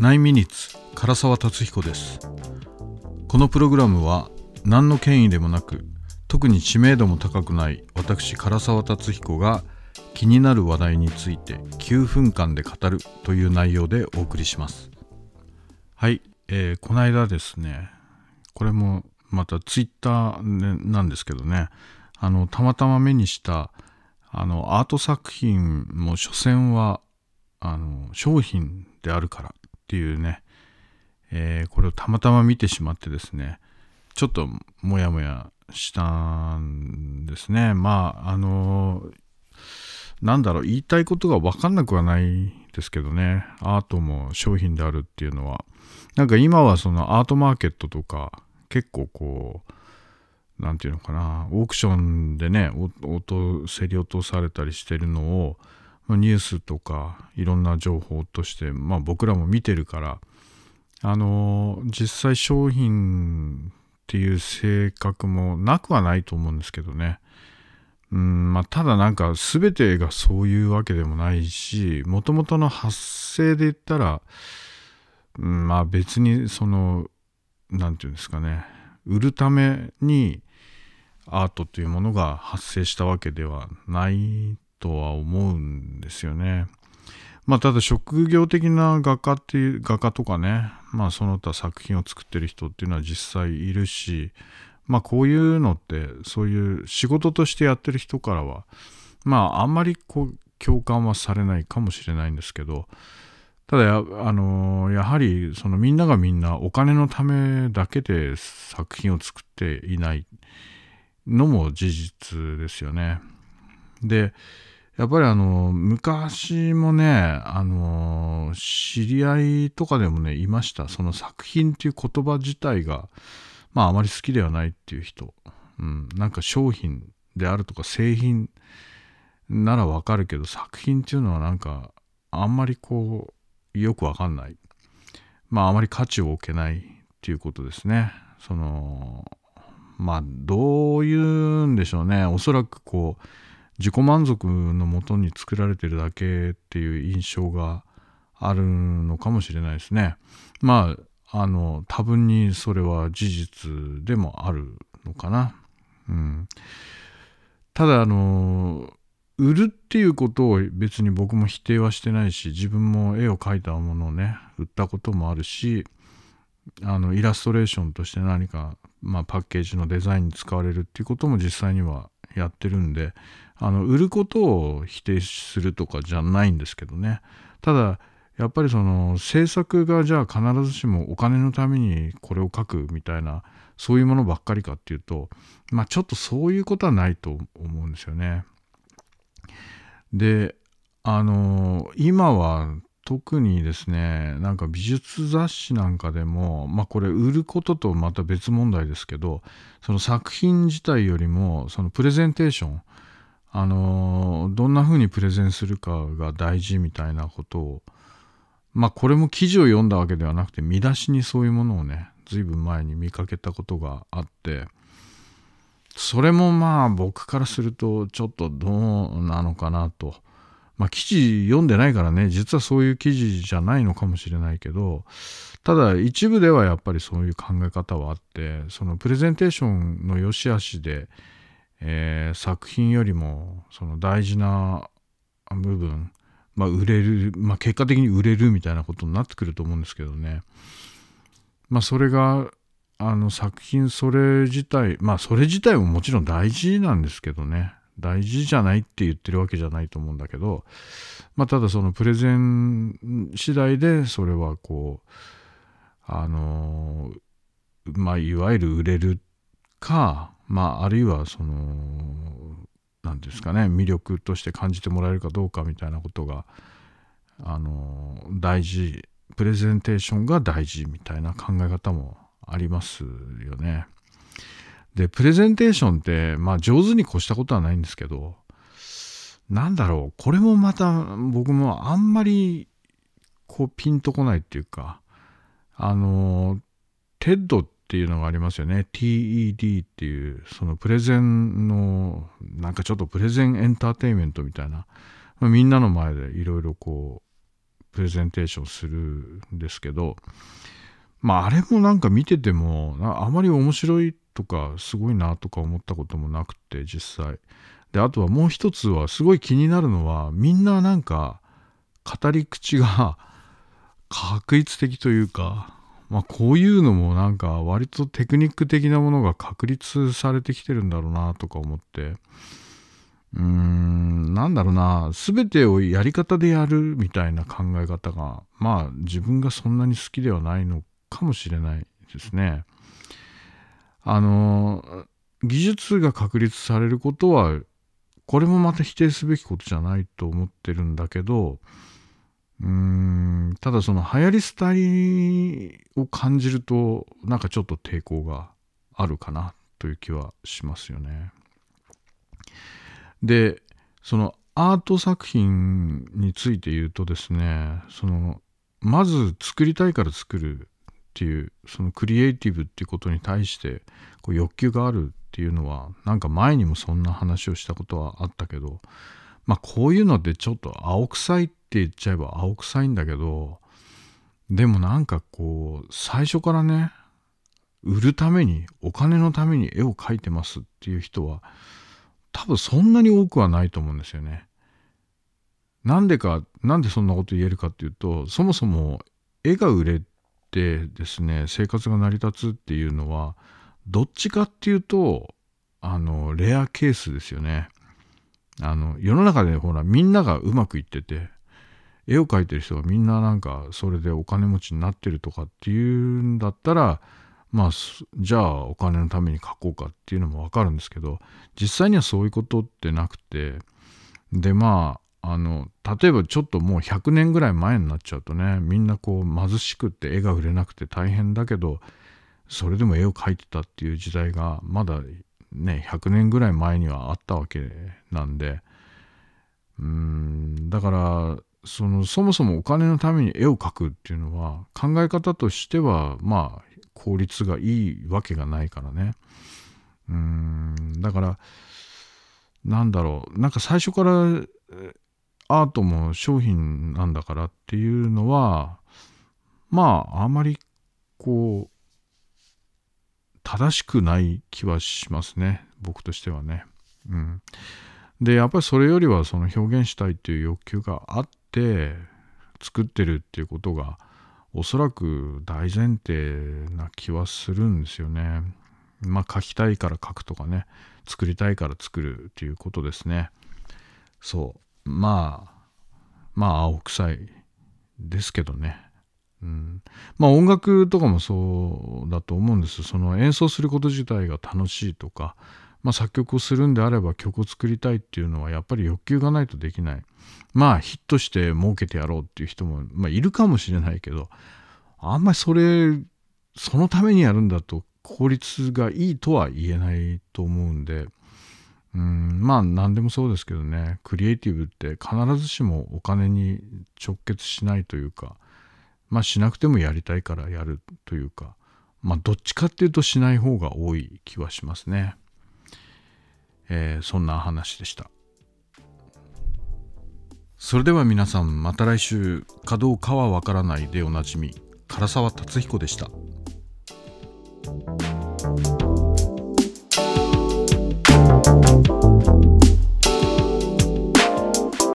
9ミニッツ唐沢達彦です。このプログラムは何の権威でもなく特に知名度も高くない私唐沢達彦が気になる話題について9分間で語るという内容でお送りします。はい、えー、この間ですねこれもまたツイッターなんですけどねあのたまたま目にしたあのアート作品も所詮はあの商品であるからていうね、えー、これをたまたま見てしまってですね。ちょっともやもやしたんですね。まああのなんだろう。言いたいことが分かんなくはないですけどね。アートも商品であるっていうのは。なんか今はそのアートマーケットとか結構こう何て言うのかな。オークションでね音競り落とされたりしてるのをニュースとかいろんな情報として、まあ、僕らも見てるからあの実際商品っていう性格もなくはないと思うんですけどね。うんまあ、ただなんか全てがそういうわけでもないしもともとの発生で言ったら、うん、まあ別にその何て言うんですかね売るためにアートというものが発生したわけではないとは思うんですよね。まあただ職業的な画家っていう画家とかねまあその他作品を作ってる人っていうのは実際いるしまあこういうのってそういう仕事としてやってる人からはまああんまりこう共感はされないかもしれないんですけどただや、あのやはりそのみんながみんなお金のためだけで作品を作っていないのも事実ですよね。でやっぱりあの昔もねあの知り合いとかでもねいました。その作品っていう言葉自体がまああまり好きではないっていう人、うん、なんか商品であるとか製品ならわかるけど作品っていうのはなんかあんまりこうよくわかんない。まああまり価値を置けないっていうことですね。そのまあどういうんでしょうね。おそらくこう自己満足のもとに作られてるだけっていう印象があるのかもしれないですね。まああの多分にそれは事実でもあるのかな。うん。ただあの売るっていうことを別に僕も否定はしてないし自分も絵を描いたものをね売ったこともあるしあのイラストレーションとして何かまあ、パッケージのデザインに使われるっていうことも実際にはやってるんであの売ることを否定するとかじゃないんですけどねただやっぱりその制作がじゃあ必ずしもお金のためにこれを書くみたいなそういうものばっかりかっていうとまあちょっとそういうことはないと思うんですよね。であの今は特にですねなんか美術雑誌なんかでもまあこれ売ることとまた別問題ですけどその作品自体よりもそのプレゼンテーションあのどんな風にプレゼンするかが大事みたいなことをまあこれも記事を読んだわけではなくて見出しにそういうものをね随分前に見かけたことがあってそれもまあ僕からするとちょっとどうなのかなと。まあ、記事読んでないからね、実はそういう記事じゃないのかもしれないけど、ただ一部ではやっぱりそういう考え方はあって、そのプレゼンテーションの良し悪しで、えー、作品よりもその大事な部分、まあ、売れる、まあ、結果的に売れるみたいなことになってくると思うんですけどね。まあ、それが、あの作品それ自体、まあそれ自体ももちろん大事なんですけどね。大事じゃないって言ってるわけじゃないと思うんだけど、まあ、ただそのプレゼン次第でそれはこうあのまあいわゆる売れるかまああるいはその何ですかね魅力として感じてもらえるかどうかみたいなことがあの大事プレゼンテーションが大事みたいな考え方もありますよね。で、プレゼンテーションって、まあ上手に越したことはないんですけど、なんだろう、これもまた僕もあんまりこうピンとこないっていうか、あの、TED ってていうのがありますよね。TED っていう、そのプレゼンの、なんかちょっとプレゼンエンターテインメントみたいな、みんなの前でいろいろこう、プレゼンテーションするんですけど。まああれもなんか見ててもあまり面白いとかすごいなとか思ったこともなくて実際。であとはもう一つはすごい気になるのはみんななんか語り口が 確率的というかまあこういうのもなんか割とテクニック的なものが確立されてきてるんだろうなとか思ってうーんなんだろうな全てをやり方でやるみたいな考え方がまあ自分がそんなに好きではないのかもしれないですね。あの技術が確立されることはこれもまた否定すべきことじゃないと思ってるんだけどただその流行り廃りを感じるとなんかちょっと抵抗があるかなという気はしますよね。でそのアート作品について言うとですねそのまず作りたいから作るっていうそのクリエイティブっていうことに対してこう欲求があるっていうのはなんか前にもそんな話をしたことはあったけどまあこういうのってちょっと青臭いって言っちゃえば青臭いんだけどでもなんかこう最初からね売るためにお金のために絵を描いてますっていう人は多分そんなに多くはないと思うんですよね。なんでか、なんでそんなこと言えるかっていうと、そもそも絵が売れてですね、生活が成り立つっていうのは、どっちかっていうと、あの、レアケースですよね。あの、世の中でほら、みんながうまくいってて、絵を描いてる人がみんななんか、それでお金持ちになってるとかっていうんだったら、まあじゃあお金のために書こうかっていうのもわかるんですけど実際にはそういうことってなくてでまああの例えばちょっともう100年ぐらい前になっちゃうとねみんなこう貧しくって絵が売れなくて大変だけどそれでも絵を描いてたっていう時代がまだね100年ぐらい前にはあったわけなんでうんだからそのそもそもお金のために絵を描くっていうのは考え方としてはまあ効率がいいわけがないからね。うん、だから、なんだろう、なんか最初からアートも商品なんだからっていうのは、まあ、あまりこう、正しくない気はしますね。僕としてはね。うん。で、やっぱりそれよりはその表現したいっていう欲求があって、作ってるっていうことが、おそらく大前提な気はするんですよね。まあ書きたいから書くとかね作りたいから作るっていうことですね。そうまあまあ青臭いですけどね。うん、まあ音楽とかもそうだと思うんです。その演奏すること自体が楽しいとか、まあ、作曲をするんであれば曲を作りたいっていうのはやっぱり欲求がないとできない。まあヒットして儲けてやろうっていう人も、まあ、いるかもしれないけどあんまりそれそのためにやるんだと効率がいいとは言えないと思うんでうんまあ何でもそうですけどねクリエイティブって必ずしもお金に直結しないというかまあしなくてもやりたいからやるというかまあどっちかっていうとしない方が多い気はしますね。えー、そんな話でした。それでは皆さんまた来週かどうかはわからないでおなじみ唐沢達彦でした。